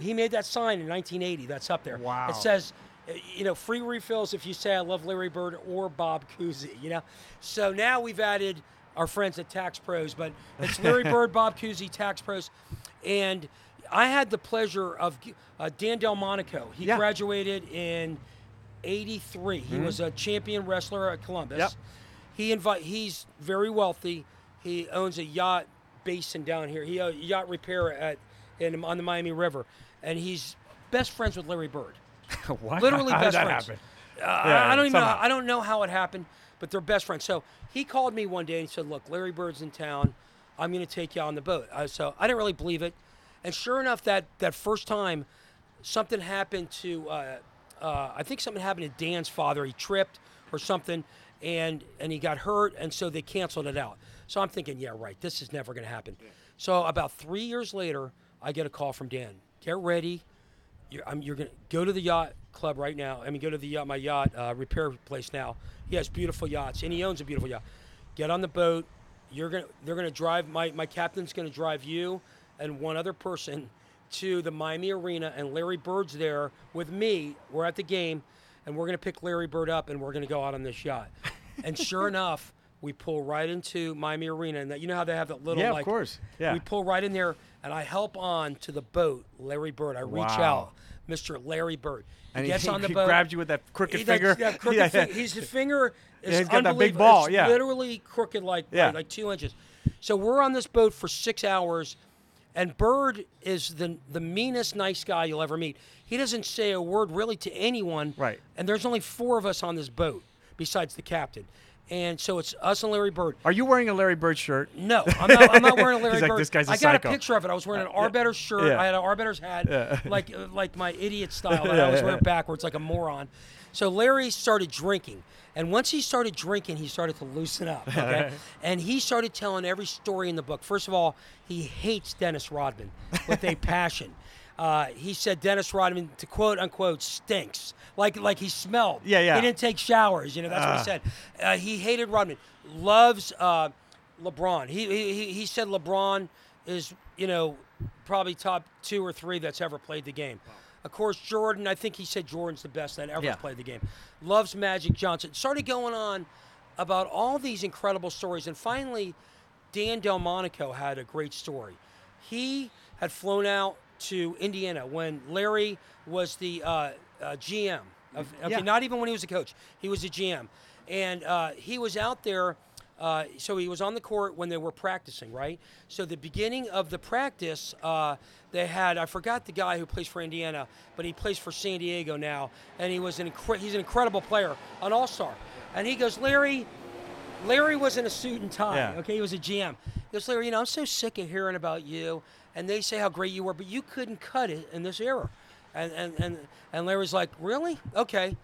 He made that sign in 1980. That's up there. Wow. It says, uh, you know, free refills if you say I love Larry Bird or Bob Cousy. You know, so now we've added our friends at Tax Pros, but it's Larry Bird, Bob Cousy, Tax Pros, and I had the pleasure of uh, Dan Delmonico. He Yeah. graduated in '83. He was a champion wrestler at Columbus. Yep. He invite. He's very wealthy. He owns a yacht basin down here. He a yacht repair at in on the Miami River, and he's best friends with Larry Bird. what? Literally How did best that friends. happen? Uh, Yeah, I don't even know. I don't know how it happened, but they're best friends. So he called me one day and he said, "Look, Larry Bird's in town. I'm going to take you on the boat." I, so I didn't really believe it, and sure enough, that that first time, something happened to. Uh, uh, I think something happened to Dan's father. He tripped or something, and and he got hurt, and so they canceled it out. So I'm thinking, yeah, right. This is never going to happen. So about three years later, I get a call from Dan. Get ready You're, I'm, you're gonna go to the yacht club right now. I mean, go to the yacht, my yacht uh, repair place now. He has beautiful yachts, and he owns a beautiful yacht. Get on the boat. You're gonna. They're gonna drive. My my captain's gonna drive you and one other person to the Miami Arena, and Larry Bird's there with me. We're at the game, and we're gonna pick Larry Bird up, and we're gonna go out on this yacht. and sure enough, we pull right into Miami Arena, and that, you know how they have that little Yeah, of like. course. Yeah. We pull right in there, and I help on to the boat, Larry Bird. I reach Wow. out, Mr. Larry Bird. He And gets he, on the he boat. grabbed you with that crooked He- finger. that crooked Yeah, yeah. His finger is Yeah, he's got that big unbelievable. ball, It's yeah. literally crooked like Yeah. like two inches. So we're on this boat for six hours, and Bird is the the meanest nice guy you'll ever meet. He doesn't say a word really to anyone. Right. And there's only four of us on this boat besides the captain, and so it's us and Larry Bird. Are you wearing a Larry Bird shirt? No, I'm not, I'm not wearing a Larry He's like, Bird. "This guy's a I got psycho." a picture of it. I was wearing an Arbetter shirt. yeah. I had an Arbetter's hat, Yeah. like uh, like my idiot style that I was wearing backwards, like a moron. So Larry started drinking, and once he started drinking, he started to loosen up. Okay, and he started telling every story in the book. First of all, he hates Dennis Rodman with a passion. Uh, he said Dennis Rodman, to quote unquote, stinks. Like like he smelled. Yeah, yeah. He didn't take showers. You know, that's what he said. Uh, he hated Rodman. Loves uh, LeBron. He, he he said LeBron is you know probably top two or three that's ever played the game. Of course, Jordan. I think he said Jordan's the best that ever Yeah. played the game. Loves Magic Johnson. Started going on about all these incredible stories, and finally, Dan Delmonico had a great story. He had flown out to Indiana when Larry was the uh, uh, GM. Of, okay, Yeah. not even when he was a coach. He was a GM, and uh, he was out there. Uh, so he was on the court when they were practicing, right? So the beginning of the practice, uh, they had I forgot the guy who plays for Indiana, but he plays for San Diego now, and he was an incre- he's an incredible player, an all star. And he goes, Larry, Larry was in a suit and tie. Yeah. Okay, he was a GM. He goes, Larry, you know, I'm so sick of hearing about you, and they say how great you were, but you couldn't cut it in this era. And and and, and Larry's like, really? Okay.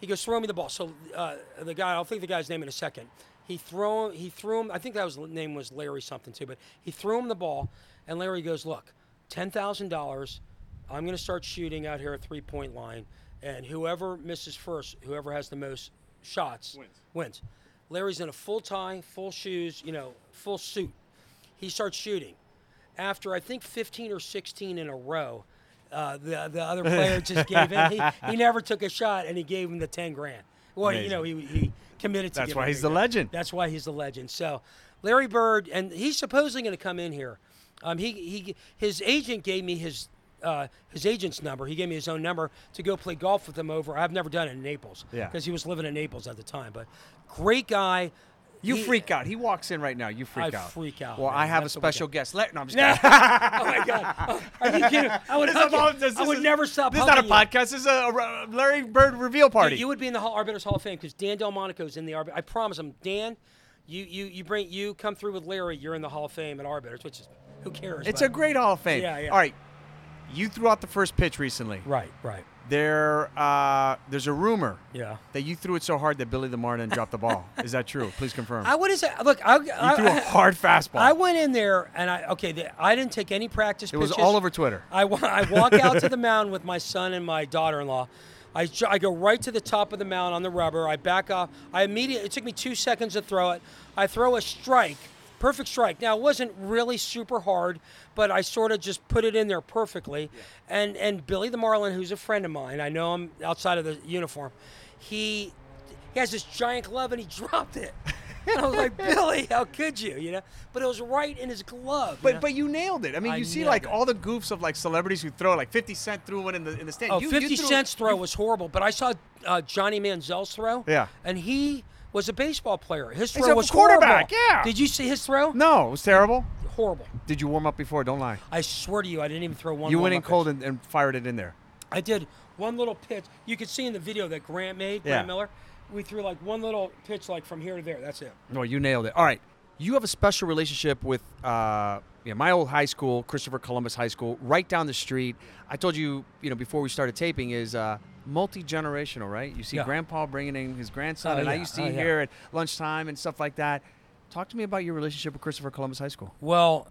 He goes, throw me the ball. So uh, the guy, I'll think the guy's name in a second. He throw he threw him. I think that was name was Larry something too, but he threw him the ball, and Larry goes, look, ten thousand dollars. I'm going to start shooting out here at three point line, and whoever misses first, whoever has the most shots wins. wins. Larry's in a full tie, full shoes, you know, full suit. He starts shooting. After I think 15 or 16 in a row, uh, the the other player just gave in. He, he never took a shot, and he gave him the 10 grand. Well, you know, he, he committed to. That's why he's the legend. That's why he's the legend. So, Larry Bird, and he's supposedly going to come in here. Um, he, he his agent gave me his uh, his agent's number. He gave me his own number to go play golf with him over. I've never done it in Naples. Yeah. Because he was living in Naples at the time. But great guy. You He- freak out. He walks in right now. You freak I out. freak out, Well, man. I have That's a special guest. Let, no, I'm just kidding. oh my God! Oh, are you kidding? I would, hug you. all- this- I would this never stop. This is not a you. podcast. This is a, a Larry Bird reveal party. You would be in the Hall, Arbetters Hall of Fame because Dan Delmonico's in the Arbetters. I promise him, Dan. You, you you bring you come through with Larry. You're in the Hall of Fame at Arbetters, which is who cares? it's a great Hall of Fame. Yeah, yeah. All right. You threw out the first pitch recently. right, right. There, uh, there's a rumor Yeah. that you threw it so hard that Billy the Marlin dropped the ball. Is that true? Please confirm. I what is it? Look, I, you I, threw a hard fastball. I went in there and I okay. The, I didn't take any practice. it was all over Twitter. I, I walk out to the mound with my son and my daughter-in-law. I, I go right to the top of the mound on the rubber. I back off. I immediately. It took me two seconds to throw it. I throw a strike, perfect strike. Now it wasn't really super hard, but I sort of just put it in there perfectly. And and Billy the Marlin, who's a friend of mine, I know him outside of the uniform. He he has this giant glove and he dropped it. And I was like, Billy, how could you? You know, but it was right in his glove. you But know? but you nailed it. I mean, I you see like it. all the goofs of like celebrities who throw like 50 Cent threw one in the in the stand. Oh, You- you 50 threw- Cent's throw was horrible, but I saw uh, Johnny Manziel's throw. Yeah. And he was a baseball player. His He's throw a was quarterback, horrible. yeah. Did you see his throw? No, it was terrible. Horrible. Did you warm up before? Don't lie. I swear to you, I didn't even throw one. You went in cold and, and fired it in there. I did one little pitch. You could see in the video that Grant made, Grant Yeah. Miller. We threw like one little pitch, like from here to there. That's it. No, you nailed it. All right. You have a special relationship with uh, yeah, my old high school, Christopher Columbus High School, right down the street. I told you, you know, before we started taping, is uh, multi generational, right? You see Yeah. Grandpa bringing in his grandson, Oh, and I used to Oh, eat yeah. here at lunchtime and stuff like that. Talk to me about your relationship with Christopher Columbus High School. Well,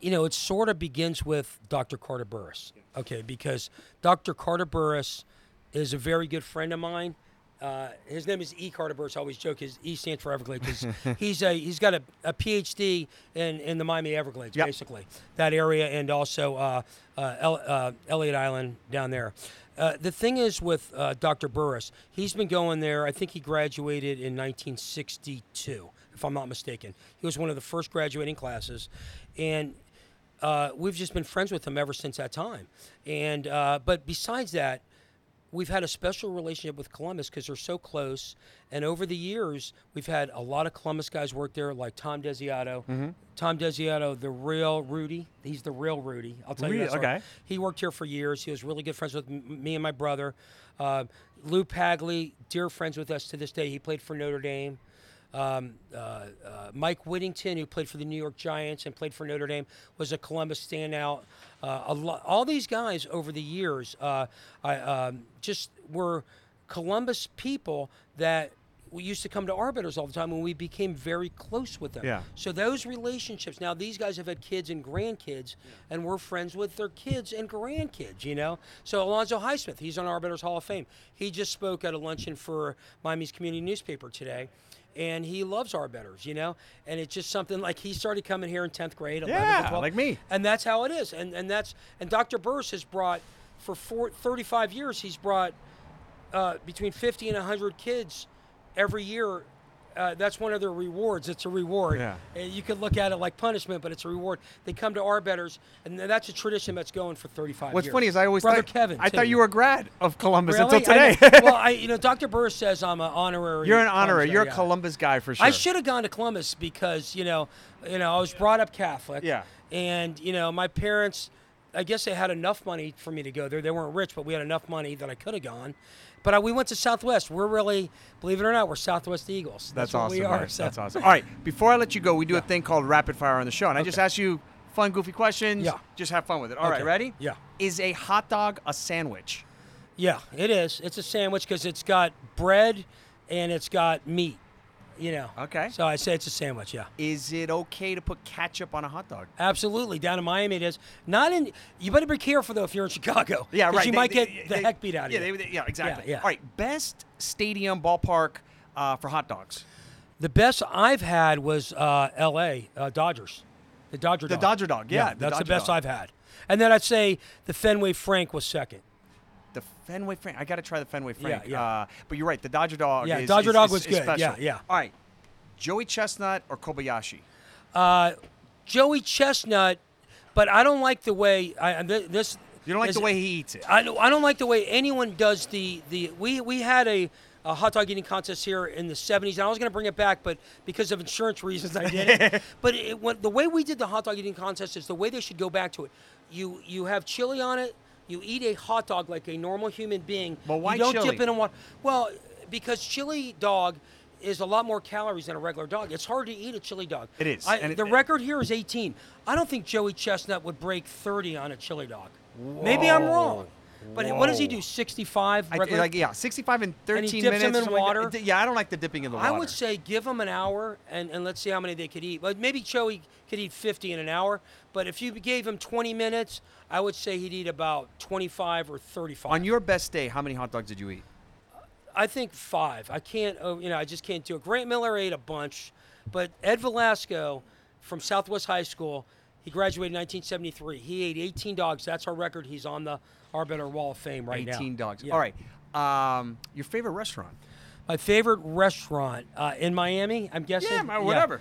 you know, it sort of begins with Dr. Carter Burris. Okay, because Dr. Carter Burris is a very good friend of mine. Uh, his name is E. Carter Burris. I always joke his E stands for Everglades. he's a he's got a, a PhD in, in the Miami Everglades, Yep. basically that area, and also uh, uh, El, uh, Elliott Island down there. Uh, the thing is with uh, Dr. Burris, he's been going there. I think he graduated in 1962, if I'm not mistaken. He was one of the first graduating classes, and uh, we've just been friends with him ever since that time. And uh, but besides that, we've had a special relationship with Columbus because they're so close. And over the years, we've had a lot of Columbus guys work there, like Tom Desiato. Mm-hmm. Tom Desiato, the real Rudy. He's the real Rudy. I'll tell you that. story. Okay. He worked here for years. He was really good friends with m- me and my brother. Uh, Lou Pagley, dear friends with us to this day. He played for Notre Dame. Um, uh, uh, Mike Whittington, who played for the New York Giants and played for Notre Dame, was a Columbus standout. Uh, a lo- all these guys over the years, uh, I um, just were Columbus people that we used to come to Arbetters all the time, and we became very close with them. Yeah. So those relationships. Now these guys have had kids and grandkids, and we're friends with their kids and grandkids. You know. So Alonzo Highsmith, he's on Arbetters Hall of Fame. He just spoke at a luncheon for Miami's community newspaper today. And he loves Arbetters, you know, and it's just something like he started coming here in tenth grade, 11th Yeah, and 12th, like me. and that's how it is. And and that's and Dr. Burris has brought for four, 35 years. He's brought uh, between 50 and 100 kids every year. Uh, that's one of their rewards. It's a reward. Yeah. Uh, You could look at it like punishment, but it's a reward. They come to Arbetters, and that's a tradition that's going for 35 What's years. funny is I always Brother thought Kevin. I too. thought you were a grad of Columbus really? until today. know- well, I, you know, Dr. Burris says I'm an honorary. You're an honorary. guy, You're a yeah. Columbus guy for sure. I should have gone to Columbus because you know, you know, I was brought up Catholic. Yeah. And you know, my parents, I guess they had enough money for me to go there. They weren't rich, but we had enough money that I could have gone. But I, we went to Southwest. We're really, believe it or not, we're Southwest Eagles. That's, That's, what awesome. we are. so- That's awesome. All right, before I let you go, we do a thing called rapid fire on the show, and I just ask you fun, goofy questions. Yeah. Just have fun with it. All right, Okay. ready? Yeah. Is a hot dog a sandwich? Yeah, it is. It's a sandwich because it's got bread and it's got meat. You know. Okay. So I say it's a sandwich. Yeah. Is it okay to put ketchup on a hot dog? Absolutely. Down in Miami, it is. Not in. You better be careful though if you're in Chicago. Yeah, right. You They- might they- get the they- heck beat out of yeah, you. they- they- yeah, exactly. yeah. All right, best stadium ballpark uh, for hot dogs. The best I've had was uh, L.A. Uh, Dodgers, the Dodger The dog. Dodger dog, yeah, the that's the best dog. I've had. And then I'd say the Fenway Frank was second. The Fenway Frank. I got to try the Fenway Frank. yeah. Uh, but you're right. The Dodger dog. Yeah, is, Dodger is- dog is- was is good. Yeah, special. yeah. All right, Joey Chestnut or Kobayashi? Uh, Joey Chestnut, but I don't like the way I this. You don't like is- the way he eats it. I don't, I don't like the way anyone does the the we we had a, a hot dog eating contest here in the 70s and I was going to bring it back but because of insurance reasons I didn't. but it, when, the way we did the hot dog eating contest is the way they should go back to it. You you have chili on it. You eat a hot dog like a normal human being. But why you don't chili? dip it in water. Well, because chili dog is a lot more calories than a regular dog. It's hard to eat a chili dog. It is, I, and it- the record here is 18. I don't think Joey Chestnut would break 30 on a chili dog. Maybe I'm wrong. But what does he do? 65 I, like yeah, 65 and 13 And he dips minutes. in water? Yeah, I don't like the dipping in the water. I would say give them an hour and, and let's see how many they could eat. But maybe Joey could eat 50 in an hour. But if you gave him 20 minutes, I would say he'd eat about 25 or 35. On your best day, how many hot dogs did you eat? I think five. I can't, oh, you know, I just can't do it. Grant Miller ate a bunch, but Ed Velasco from Southwest High School, he graduated in 1973. He ate 18 dogs. That's our record. He's on the Arbetter Wall of Fame right now. 18 dogs. Yeah. All right. Um, your favorite restaurant? My favorite restaurant uh, in Miami, I'm guessing? Yeah, my- whatever.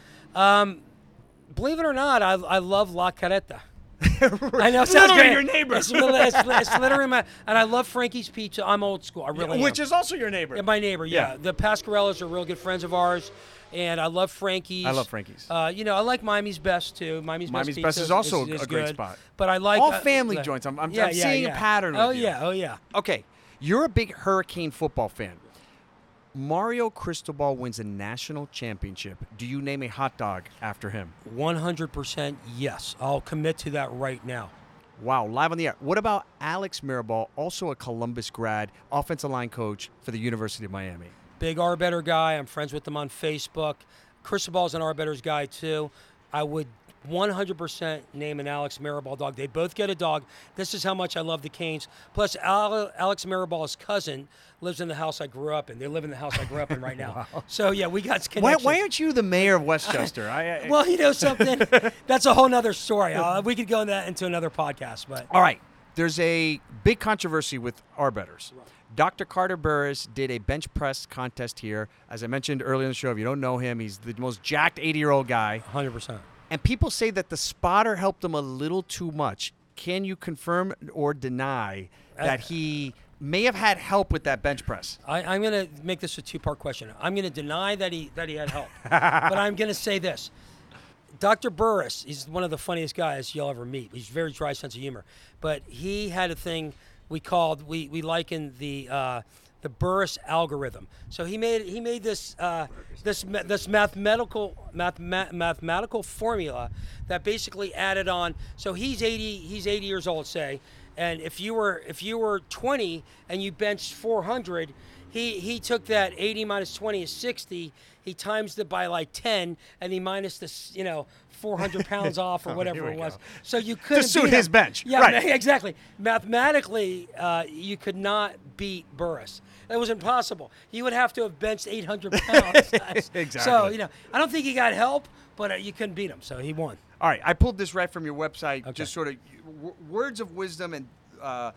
Believe it or not, I, I love La Carreta. I know, sounds Literally your neighbor. It's, it's, it's literally my, and I love Frankie's Pizza. I'm old school. I really am. Which is also your neighbor. Yeah, my neighbor, yeah. Yeah. The Pascarellas are real good friends of ours, and I love Frankie's. I love Frankie's. Uh, you know, I like Miami's Best too. Miami's, Miami's Best, Best is also a is great good. spot. But I like All uh, family uh, joints. I'm- I'm- yeah, I'm yeah, seeing a pattern Oh yeah, oh yeah. Okay, you're a big Hurricane football fan. Mario Cristobal wins a national championship. Do you name a hot dog after him? 100% yes. I'll commit to that right now. Wow, live on the air. What about Alex Mirabal, also a Columbus grad, offensive line coach for the University of Miami? Big Arbetter guy. I'm friends with him on Facebook. Cristobal's an Arbetter's guy too. I would 100% name an Alex Mirabal dog. They both get a dog. This is how much I love the Canes. Plus, Al- Alex Mirabal's cousin lives in the house I grew up in. They live in the house I grew up in right now. So yeah, we got Why, connections. why aren't you the mayor of Westchester? I, I, well, you know something. That's a whole nother story. Uh, we could go into that into another podcast, but All right. There's a big controversy with Arbetters. Dr. Carter Burris did a bench press contest here. As I mentioned earlier in the show, if you don't know him, he's the most jacked 80 year old guy. 100%. And people say that the spotter helped him a little too much. Can you confirm or deny uh, that he may have had help with that bench press? I, I'm going to make this a two-part question. I'm going to deny that he that he had help, but I'm going to say this: Dr. Burris, he's one of the funniest guys you'll ever meet. He's very dry sense of humor, but he had a thing we called we we likened the. Uh, the Burris algorithm. So he made he made this uh, this this mathematical math, mathematical formula that basically added on. So he's 80 he's 80 years old, say, and if you were if you were 20 and you benched 400, he he took that 80 minus 20 is 60. He times it by like 10, and he minus this you know 400 pounds off or whatever we it was. go. So you couldn't suit beat his him. bench. Yeah, Right. exactly. Mathematically, uh, you could not beat Burris. it was impossible. You would have to have benched 800 pounds. exactly So you know, I don't think he got help, but uh, you couldn't beat him, so he won. All right, I pulled this right from your website. Okay. Just sort of w- words of wisdom and uh,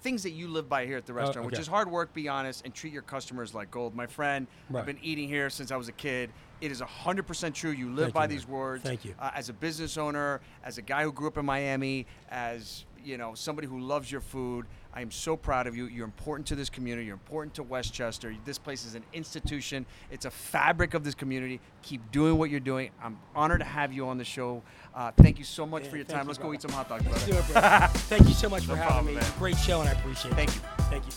things that you live by here at the restaurant, which Oh, okay. is hard work, be honest, and treat your customers like gold. My friend, I've been eating here since I was a kid. It is 100% true. You live Thank by you, these words. Thank you. Uh, as a business owner, as a guy who grew up in Miami, as you know, somebody who loves your food. I am so proud of you. You're important to this community. You're important to Westchester. This place is an institution. It's a fabric of this community. Keep doing what you're doing. I'm honored to have you on the show. Uh, thank you so much for your time. you, Let's go eat some hot dogs, brother. Do it. Thank you so much for No having me. man. Great show, and I appreciate it. Thank you. Thank you.